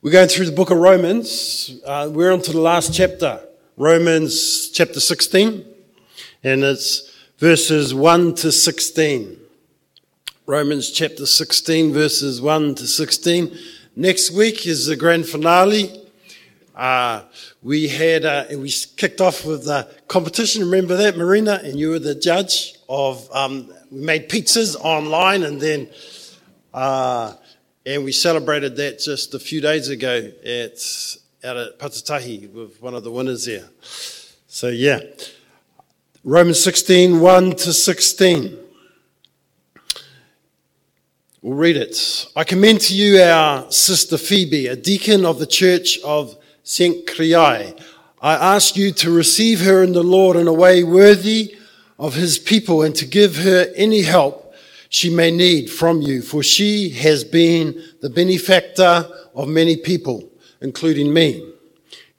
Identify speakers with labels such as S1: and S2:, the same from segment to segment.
S1: We're going through the book of Romans. Uh, we're on to the last chapter, Romans chapter 16, and it's verses 1 to 16. Romans chapter 16, verses 1 to 16. Next week is the grand finale. Uh, we had, uh, we kicked off with the competition. Remember that, Marina? And you were the judge of, um, we made pizzas online and then, uh, and we celebrated that just a few days ago at, out at Patutahi with one of the winners there. So yeah. Romans 16, 1 to 16. We'll read it. I commend to you our sister Phoebe, a deacon of the church of St. Cenchreae. I ask you to receive her in the Lord in a way worthy of his people and to give her any help she may need from you, for she has been the benefactor of many people, including me.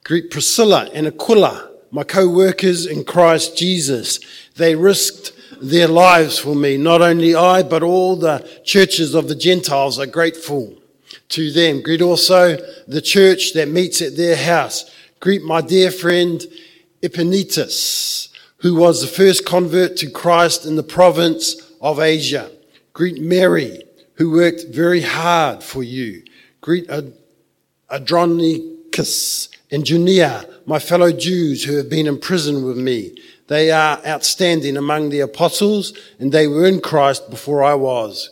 S1: Greet Priscilla and Aquila, my co-workers in Christ Jesus. They risked their lives for me. Not only I, but all the churches of the Gentiles are grateful to them. Greet also the church that meets at their house. Greet my dear friend Epaenetus, who was the first convert to Christ in the province of Asia. Greet Mary, who worked very hard for you. Greet Andronicus and Junia, my fellow Jews who have been in prison with me. They are outstanding among the apostles, and they were in Christ before I was.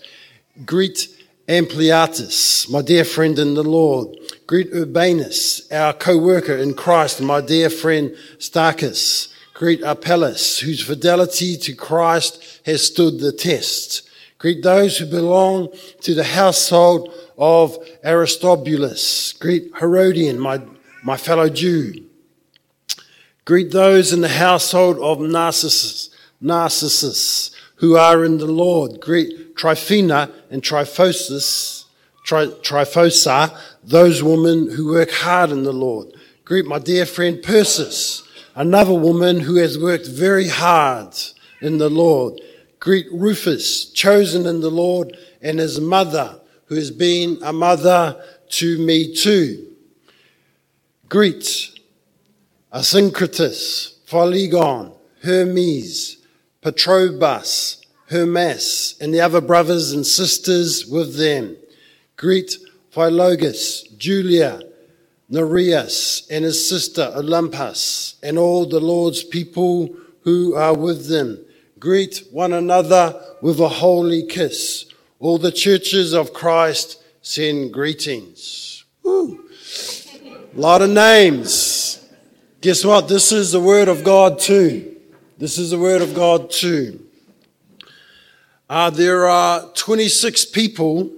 S1: Greet Ampliatus, my dear friend in the Lord. Greet Urbanus, our co-worker in Christ, my dear friend Stachys. Greet Apelles, whose fidelity to Christ has stood the test. Greet those who belong to the household of Aristobulus. Greet Herodian, my, my fellow Jew. Greet those in the household of Narcissus, Narcissus who are in the Lord. Greet Tryphena and Tryphosis, Tryphosa, those women who work hard in the Lord. Greet my dear friend Persis, another woman who has worked very hard in the Lord. Greet Rufus, chosen in the Lord, and his mother, who has been a mother to me too. Greet Asyncritus, Philegon, Hermes, Patrobas, Hermas, and the other brothers and sisters with them. Greet Philologus, Julia, Nereus, and his sister Olympas, and all the Lord's people who are with them. Greet one another with a holy kiss. All the churches of Christ send greetings. Woo. A lot of names. Guess what? This is the word of God too. This is the word of God too. Uh, there are 26 people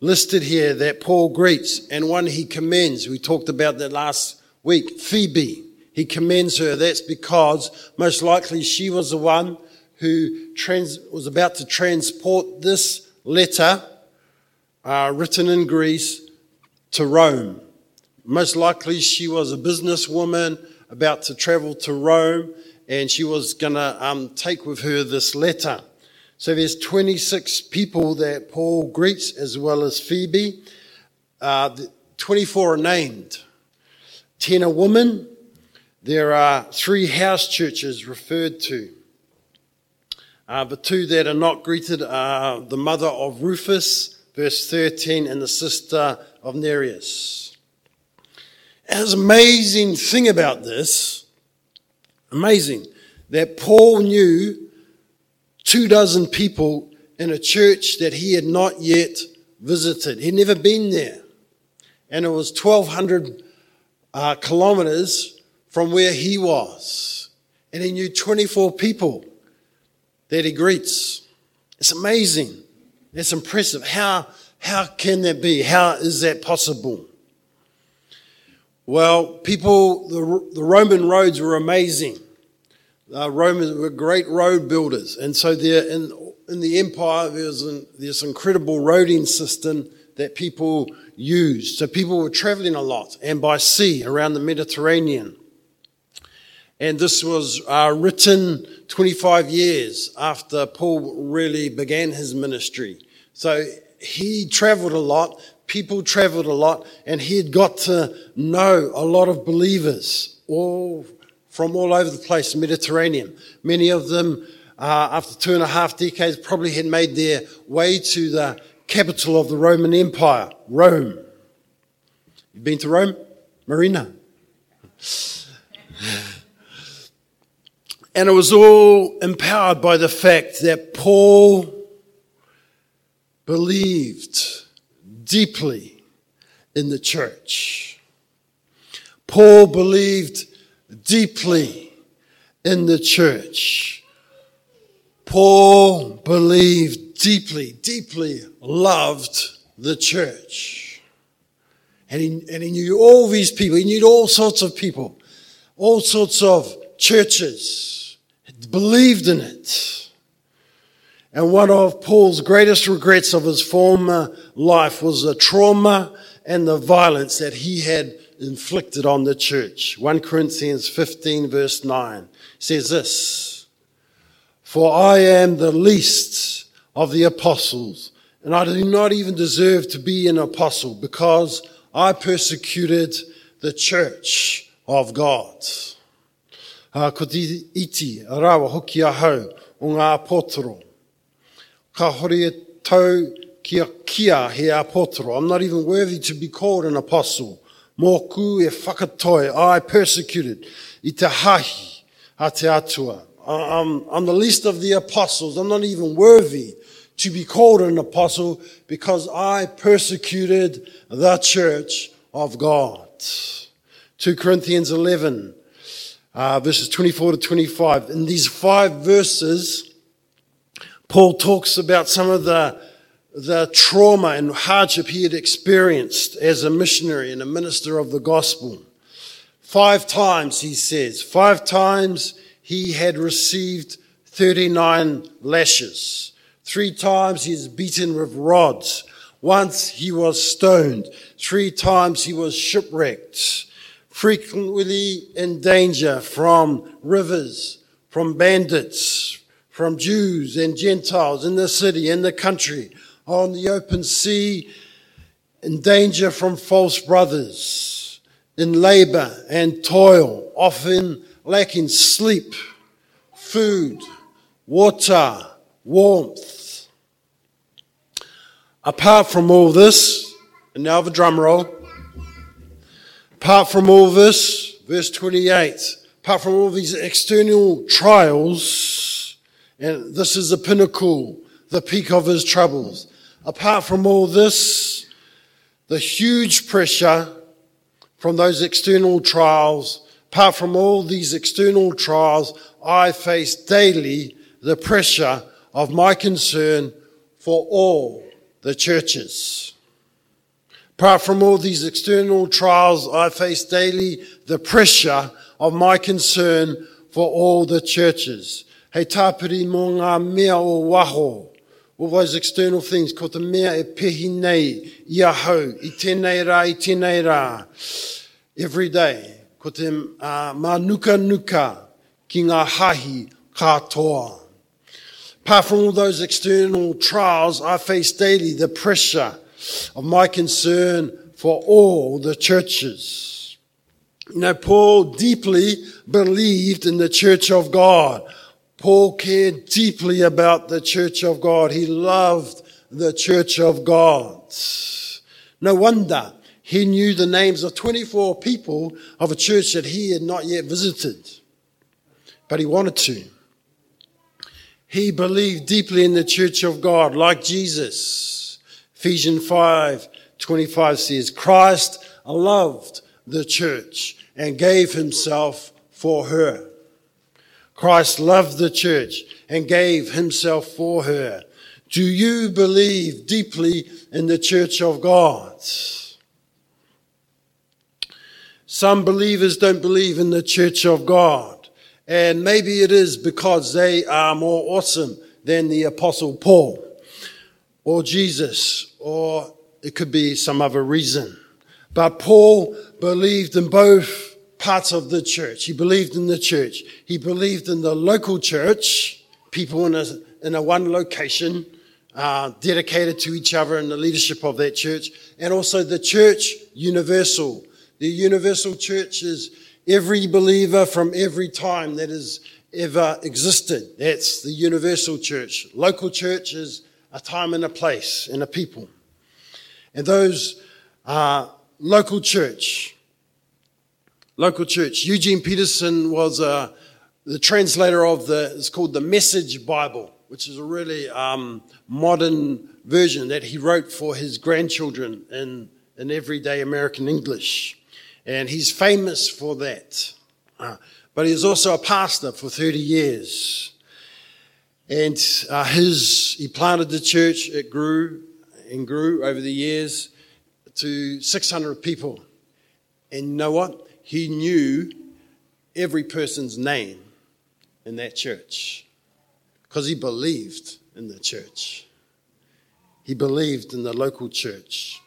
S1: listed here that Paul greets, and one he commends. We talked about that last week. Phoebe. He commends her. That's because most likely she was the one who trans- was about to transport this letter uh, written in Greece to Rome. Most likely she was a businesswoman about to travel to Rome and she was going to um, take with her this letter. So there's 26 people that Paul greets as well as Phoebe. Uh, 24 are named. 10 are women. There are three house churches referred to. Uh, the two that are not greeted are the mother of Rufus, verse 13, and the sister of Nereus. An amazing thing about this Amazing that Paul knew two dozen people in a church that he had not yet visited. He'd never been there. And it was 1,200 uh, kilometers from where he was. And he knew 24 people that he greets. It's amazing. It's impressive. How, how can that be? How is that possible? Well, people, the, the Roman roads were amazing. Uh, Romans were great road builders. And so there in, in the empire, there was an, this incredible roading system that people used. So people were traveling a lot and by sea around the Mediterranean. And this was uh, written 25 years after Paul really began his ministry. So he traveled a lot people traveled a lot, and he had got to know a lot of believers, all from all over the place, Mediterranean. Many of them, uh, after two and a half decades, probably had made their way to the capital of the Roman Empire, Rome. You've been to Rome? Marina. And it was all empowered by the fact that Paul believed deeply in the church. Paul believed deeply in the church. Paul believed deeply, deeply loved the church. And he, and he knew all these people. He knew all sorts of people, all sorts of churches, he believed in it. And one of Paul's greatest regrets of his former life was the trauma and the violence that he had inflicted on the church. 1 Corinthians 15 verse 9 says this, For I am the least of the apostles, and I do not even deserve to be an apostle because I persecuted the church of God. Uh, ko ti iti rawa hoki a hau o ngā potoro. Ka hore e tau kia kia he a potoro. I'm not even worthy to be called an apostle. Mōku e whakatoi, I persecuted i te hahi a te atua. I'm, I'm the least of the apostles. I'm not even worthy to be called an apostle because I persecuted the church of God. 2 Corinthians 11, uh, verses 24 to 25. In these five verses, Paul talks about some of the, the trauma and hardship he had experienced as a missionary and a minister of the gospel. Five times, he says, five times he had received 39 lashes. Three times he was beaten with rods. Once he was stoned. Three times he was shipwrecked. Frequently in danger from rivers, from bandits, from Jews and Gentiles in the city, in the country, on the open sea, in danger from false brothers, in labor and toil, often lacking sleep, food, water, warmth. Apart from all this, and now the drum roll. Apart from all this, verse 28, apart from all these external trials, and this is the pinnacle, the peak of his troubles. Apart from all this, the huge pressure from those external trials, apart from all these external trials, I face daily the pressure of my concern for all the churches. Apart from all these external trials, I face daily the pressure of my concern for all the churches. Hei tāpiri mō ngā mea o waho, all those external things, ko te mea e pehi nei, i a hau, i tēnei rā, i tēnei rā. Every day, ko te uh, mā nuka nuka ki ngā hahi katoa. Apart from all those external trials, I face daily the pressure of my concern for all the churches. You know, Paul deeply believed in the church of God. Paul cared deeply about the church of God. He loved the church of God. No wonder he knew the names of 24 people of a church that he had not yet visited, but he wanted to. He believed deeply in the church of God, like Jesus. Ephesians 5 25 says, Christ loved the church and gave himself for her. Christ loved the church and gave himself for her. Do you believe deeply in the church of God? Some believers don't believe in the church of God. And maybe it is because they are more awesome than the apostle Paul or Jesus, or it could be some other reason. But Paul believed in both parts of the church. He believed in the church. He believed in the local church, people in a, in a one location, uh, dedicated to each other and the leadership of that church, and also the church universal. The universal church is every believer from every time that has ever existed. That's the universal church. Local church is a time and a place and a people. And those uh, local church, local church. Eugene Peterson was uh, the translator of the, it's called the Message Bible, which is a really um, modern version that he wrote for his grandchildren in, in everyday American English. And he's famous for that. Uh, but he was also a pastor for 30 years. And uh, his, he planted the church, it grew and grew over the years to 600 people. And you know what? He knew every person's name in that church because he believed in the church. He believed in the local church.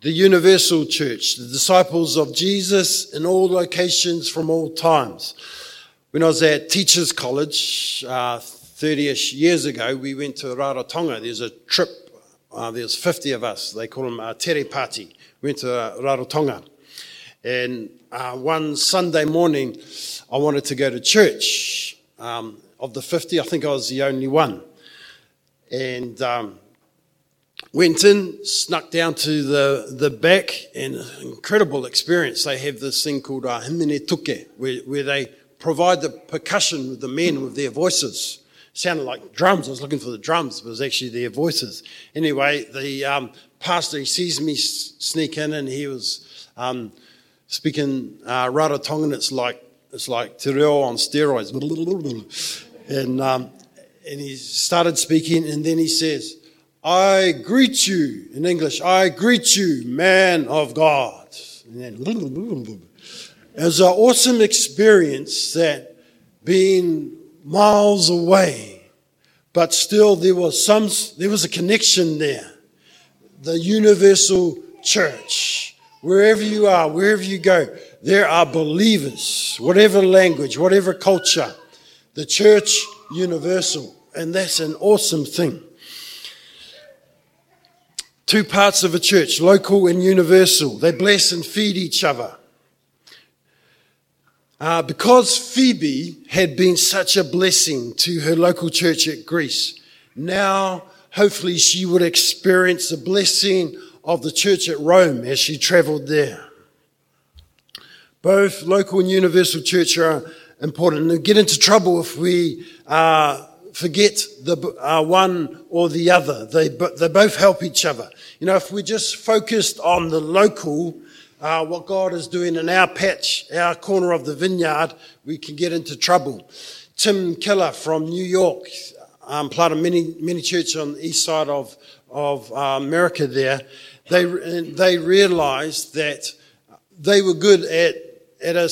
S1: The universal church, the disciples of Jesus in all locations from all times. When I was at Teachers College uh, 30 ish years ago, we went to Rarotonga. There's a trip, uh, there's 50 of us. They call them uh, Tere Party. We went to uh, Rarotonga. And uh, one Sunday morning, I wanted to go to church. Um, of the 50, I think I was the only one. And um, went in, snuck down to the, the back, and incredible experience. They have this thing called uh, himene tuke, where, where they provide the percussion with the men with their voices. Sounded like drums. I was looking for the drums, but it was actually their voices. Anyway, the um, pastor, he sees me sneak in and he was um, speaking uh, Rarotongan. It's like, it's like te reo on steroids. And, um, and he started speaking and then he says, I greet you, in English, I greet you, man of God. And then, it was an awesome experience that being miles away, but still there was some, there was a connection there. The universal church. Wherever you are, wherever you go, there are believers, whatever language, whatever culture, the church universal. And that's an awesome thing. Two parts of a church, local and universal. They bless and feed each other. Uh, because Phoebe had been such a blessing to her local church at Greece, now hopefully she would experience the blessing of the church at Rome as she traveled there. Both local and universal church are important. And get into trouble if we uh, forget the uh, one or the other. They, they both help each other. You know, if we're just focused on the local, uh, what God is doing in our patch, our corner of the vineyard, we can get into trouble. Tim Keller from New York um, planted a mini, mini church on the east side of, of uh, America there. They, they realized that they were good at, at, a,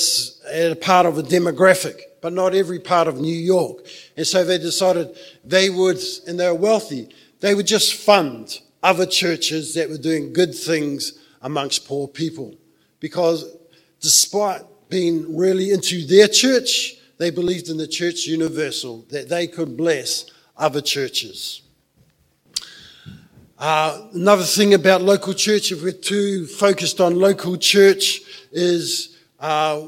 S1: at a part of a demographic, but not every part of New York. And so they decided they would, and they were wealthy, they would just fund other churches that were doing good things amongst poor people. Because despite being really into their church, they believed in the church universal, that they could bless other churches. Uh, another thing about local church, if we're too focused on local church, is uh,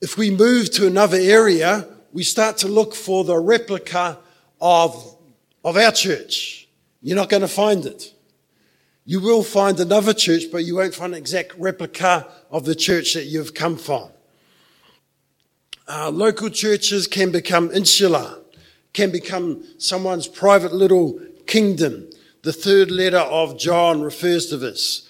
S1: if we move to another area, we start to look for the replica of, of our church. You're not going to find it. You will find another church, but you won't find an exact replica of the church that you've come from. Uh, local churches can become insular, can become someone's private little kingdom. The third letter of John refers to this.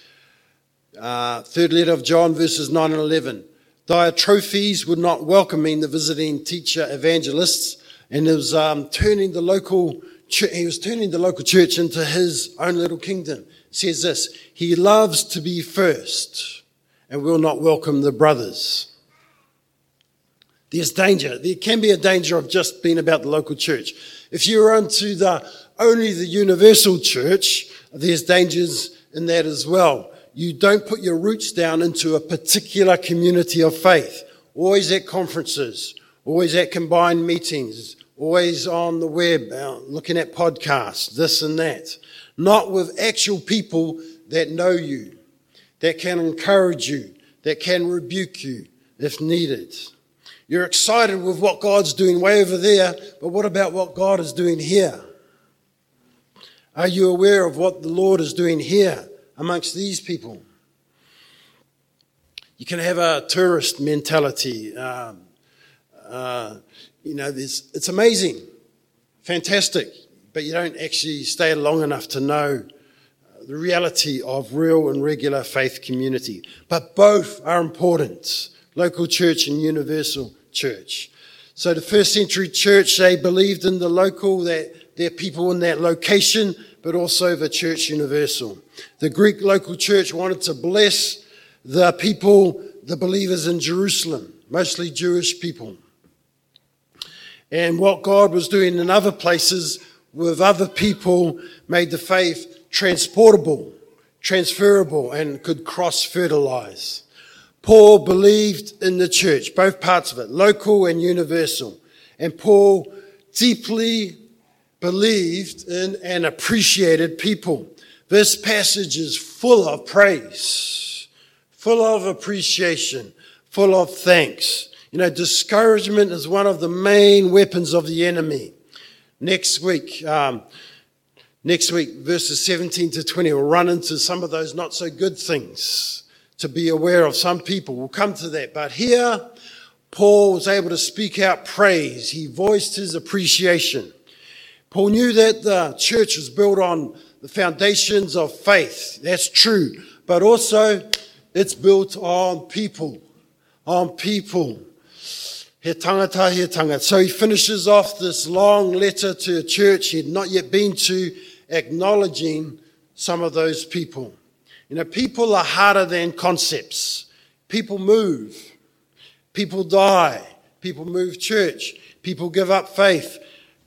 S1: Uh, third letter of John, verses 9 and 11. Diotrephes would not welcome me, the visiting teacher evangelists, and was um, turning the local he was turning the local church into his own little kingdom says this He loves to be first and will not welcome the brothers. There's danger. There can be a danger of just being about the local church. If you're onto the only the universal church, there's dangers in that as well. You don't put your roots down into a particular community of faith. Always at conferences, always at combined meetings, always on the web, looking at podcasts, this and that. Not with actual people that know you, that can encourage you, that can rebuke you if needed. You're excited with what God's doing way over there, but what about what God is doing here? Are you aware of what the Lord is doing here amongst these people? You can have a tourist mentality. Um, uh, you know, it's amazing, fantastic, but you don't actually stay long enough to know uh, the reality of real and regular faith community. But both are important local church and universal church. So the first century church, they believed in the local, that their people in that location, but also the church universal. The Greek local church wanted to bless the people, the believers in Jerusalem, mostly Jewish people. And what God was doing in other places with other people made the faith transportable, transferable, and could cross fertilize. Paul believed in the church, both parts of it, local and universal. And Paul deeply believed in and appreciated people. This passage is full of praise, full of appreciation, full of thanks. You know, discouragement is one of the main weapons of the enemy. Next week, um, Next week, verses 17 to 20, we'll run into some of those not so good things to be aware of. Some people will come to that. But here, Paul was able to speak out praise. He voiced his appreciation. Paul knew that the church was built on the foundations of faith. That's true. But also, it's built on people. On people. He tangata, he tangata. So he finishes off this long letter to a church he had not yet been to acknowledging some of those people. You know, people are harder than concepts. People move. People die. People move church. People give up faith.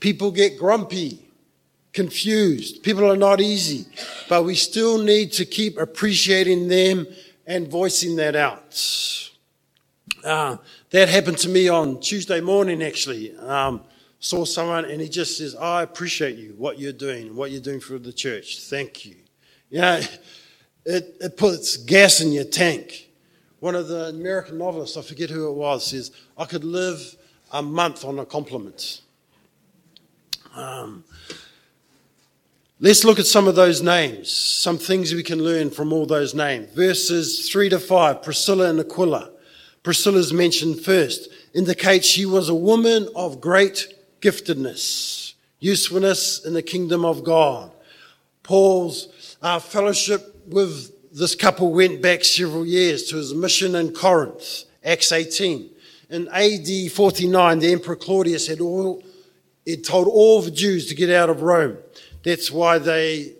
S1: People get grumpy, confused. People are not easy, but we still need to keep appreciating them and voicing that out. Uh, that happened to me on Tuesday morning, actually. Um, saw someone and he just says, I appreciate you, what you're doing, what you're doing for the church. Thank you. You know, it, it puts gas in your tank. One of the American novelists, I forget who it was, says, I could live a month on a compliment. Um, let's look at some of those names, some things we can learn from all those names. Verses 3 to 5, Priscilla and Aquila. Priscilla's mentioned first, indicates she was a woman of great giftedness, usefulness in the kingdom of God. Paul's uh, fellowship with this couple went back several years to his mission in Corinth, Acts 18. In AD 49, the Emperor Claudius had all, had told all the Jews to get out of Rome. That's why they,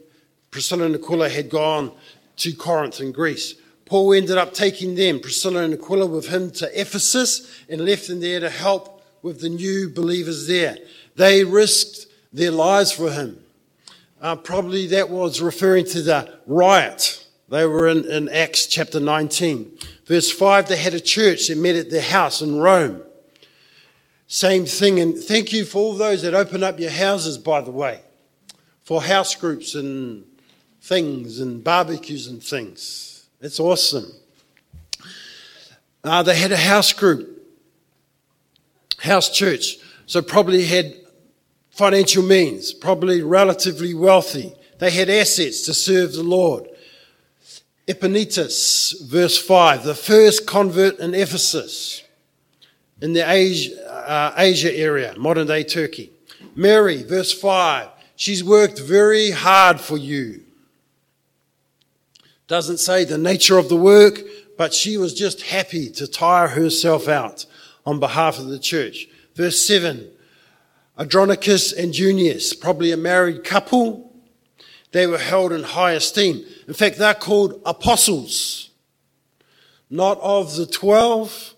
S1: Priscilla and Aquila had gone to Corinth in Greece. Paul ended up taking them, Priscilla and Aquila, with him to Ephesus and left them there to help with the new believers there. They risked their lives for him. Uh, probably that was referring to the riot. They were in, in Acts chapter 19. Verse 5, they had a church that met at their house in Rome. Same thing. And thank you for all those that open up your houses, by the way, for house groups and things and barbecues and things. It's awesome. Uh, they had a house group house church, so probably had financial means, probably relatively wealthy. They had assets to serve the Lord. Epaenetus, verse 5, the first convert in Ephesus, in the Asia, uh, Asia area, modern day Turkey. Mary, verse 5, she's worked very hard for you. Doesn't say the nature of the work, but she was just happy to tire herself out on behalf of the church. Verse 7 Andronicus and Junius, probably a married couple, they were held in high esteem. In fact, they're called apostles, not of the 12,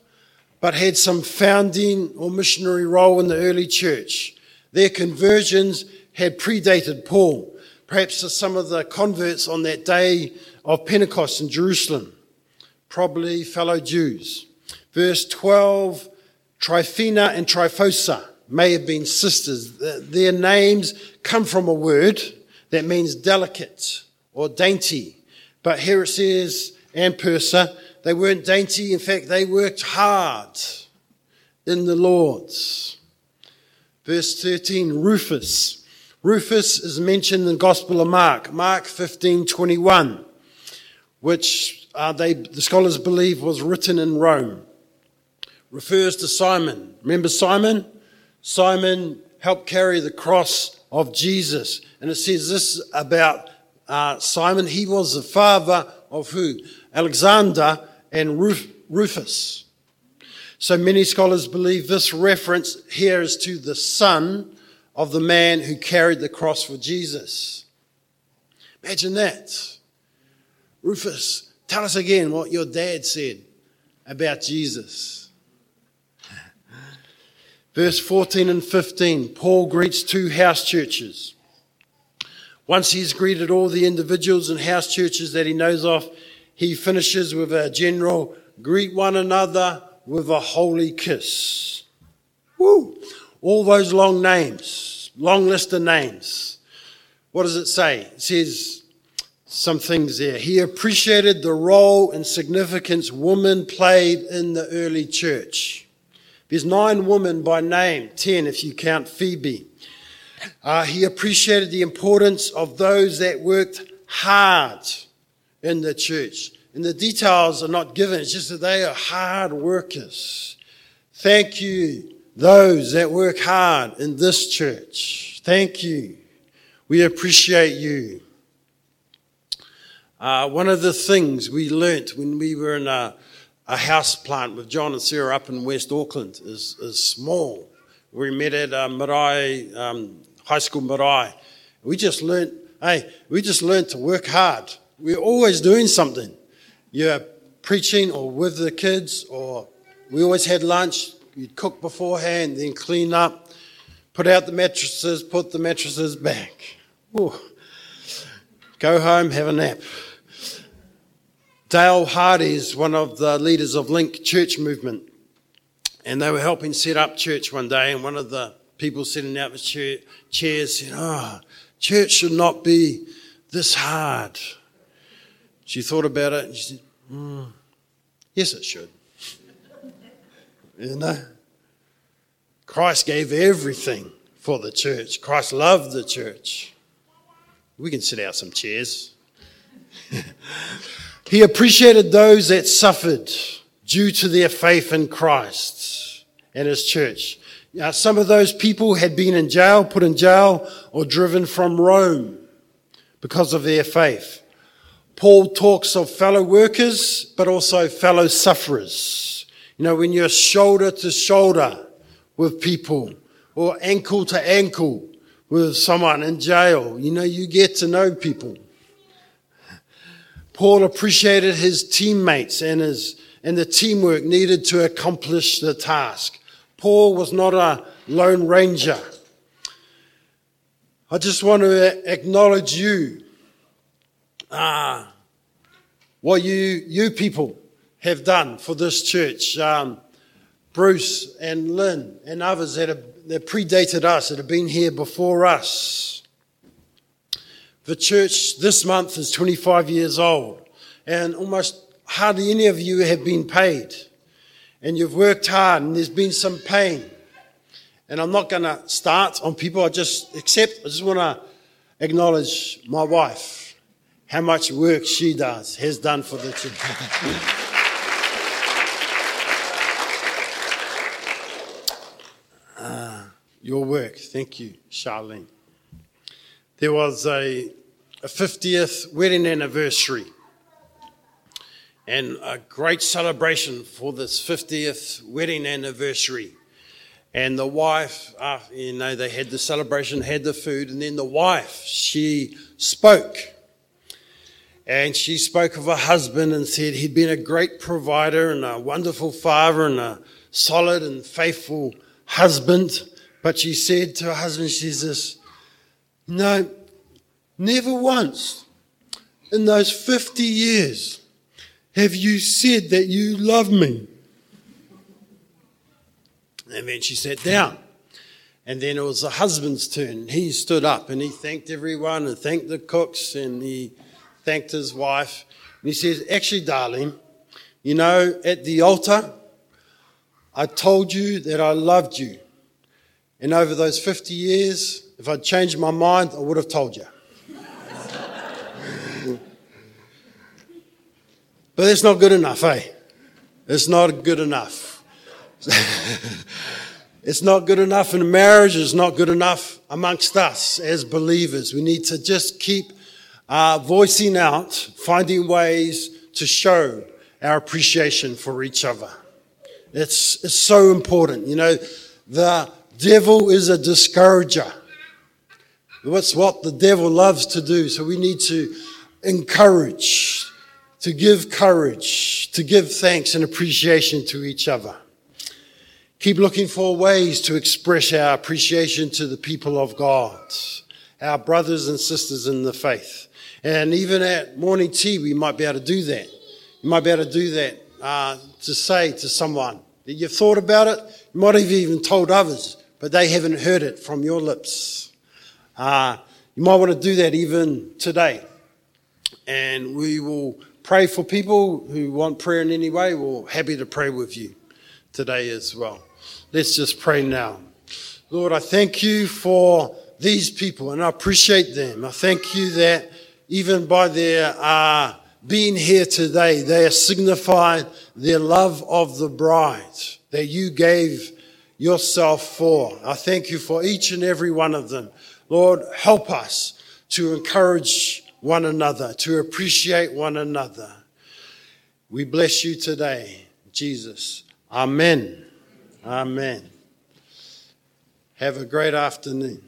S1: but had some founding or missionary role in the early church. Their conversions had predated Paul, perhaps some of the converts on that day of Pentecost in Jerusalem, probably fellow Jews. Verse 12 Tryphena and Tryphosa, may have been sisters. Their names come from a word that means delicate or dainty. But here it says, and Persa, they weren't dainty. In fact, they worked hard in the Lord's. Verse 13, Rufus. Rufus is mentioned in the Gospel of Mark, Mark 15, 21, which uh, they, the scholars believe was written in Rome. Refers to Simon. Remember Simon? Simon helped carry the cross of Jesus. And it says this about uh, Simon. He was the father of who? Alexander and Ruf- Rufus. So many scholars believe this reference here is to the son of the man who carried the cross for Jesus. Imagine that. Rufus, tell us again what your dad said about Jesus. Verse 14 and 15, Paul greets two house churches. Once he's greeted all the individuals and house churches that he knows of, he finishes with a general greet one another with a holy kiss. Woo! All those long names, long list of names. What does it say? It says some things there. He appreciated the role and significance women played in the early church. There's nine women by name, ten if you count Phoebe. Uh, he appreciated the importance of those that worked hard in the church. And the details are not given, it's just that they are hard workers. Thank you, those that work hard in this church. Thank you. We appreciate you. Uh, one of the things we learnt when we were in a a house plant with John and Sarah up in West Auckland is, is small. We met at uh, Marae, um, High School Marae. We just learned, hey, we just learned to work hard. We're always doing something. You're preaching or with the kids, or we always had lunch. You'd cook beforehand, then clean up, put out the mattresses, put the mattresses back. Ooh. Go home, have a nap. Dale Hardy is one of the leaders of Link Church Movement. And they were helping set up church one day, and one of the people sitting out the chair, chairs said, Oh, church should not be this hard. She thought about it and she said, mm, Yes, it should. you know? Christ gave everything for the church, Christ loved the church. We can sit out some chairs. He appreciated those that suffered due to their faith in Christ and his church. Now, some of those people had been in jail, put in jail, or driven from Rome because of their faith. Paul talks of fellow workers, but also fellow sufferers. You know, when you're shoulder to shoulder with people or ankle to ankle with someone in jail, you know, you get to know people. Paul appreciated his teammates and his, and the teamwork needed to accomplish the task. Paul was not a lone ranger. I just want to acknowledge you. Ah, what you, you people have done for this church. Um, Bruce and Lynn and others that have that predated us, that have been here before us. The church this month is 25 years old, and almost hardly any of you have been paid. And you've worked hard, and there's been some pain. And I'm not going to start on people, I just accept, I just want to acknowledge my wife, how much work she does, has done for the church. uh, your work, thank you, Charlene there was a, a 50th wedding anniversary and a great celebration for this 50th wedding anniversary. And the wife, uh, you know, they had the celebration, had the food, and then the wife, she spoke. And she spoke of her husband and said he'd been a great provider and a wonderful father and a solid and faithful husband. But she said to her husband, she says, no, never once in those 50 years have you said that you love me. And then she sat down. And then it was the husband's turn. He stood up and he thanked everyone and thanked the cooks and he thanked his wife. And he says, Actually, darling, you know, at the altar, I told you that I loved you. And over those 50 years, if I'd changed my mind, I would have told you. But that's not good enough, eh? It's not good enough. it's not good enough in marriage. It's not good enough amongst us as believers. We need to just keep uh, voicing out, finding ways to show our appreciation for each other. It's, it's so important. You know, the devil is a discourager. That's what the devil loves to do. So we need to encourage, to give courage, to give thanks and appreciation to each other. Keep looking for ways to express our appreciation to the people of God, our brothers and sisters in the faith. And even at morning tea, we might be able to do that. You might be able to do that uh, to say to someone that you've thought about it. You might have even told others, but they haven't heard it from your lips. Uh, you might want to do that even today. And we will pray for people who want prayer in any way. We're happy to pray with you today as well. Let's just pray now. Lord, I thank you for these people and I appreciate them. I thank you that even by their uh, being here today, they are signifying their love of the bride that you gave yourself for. I thank you for each and every one of them. Lord, help us to encourage one another, to appreciate one another. We bless you today, Jesus. Amen. Amen. Have a great afternoon.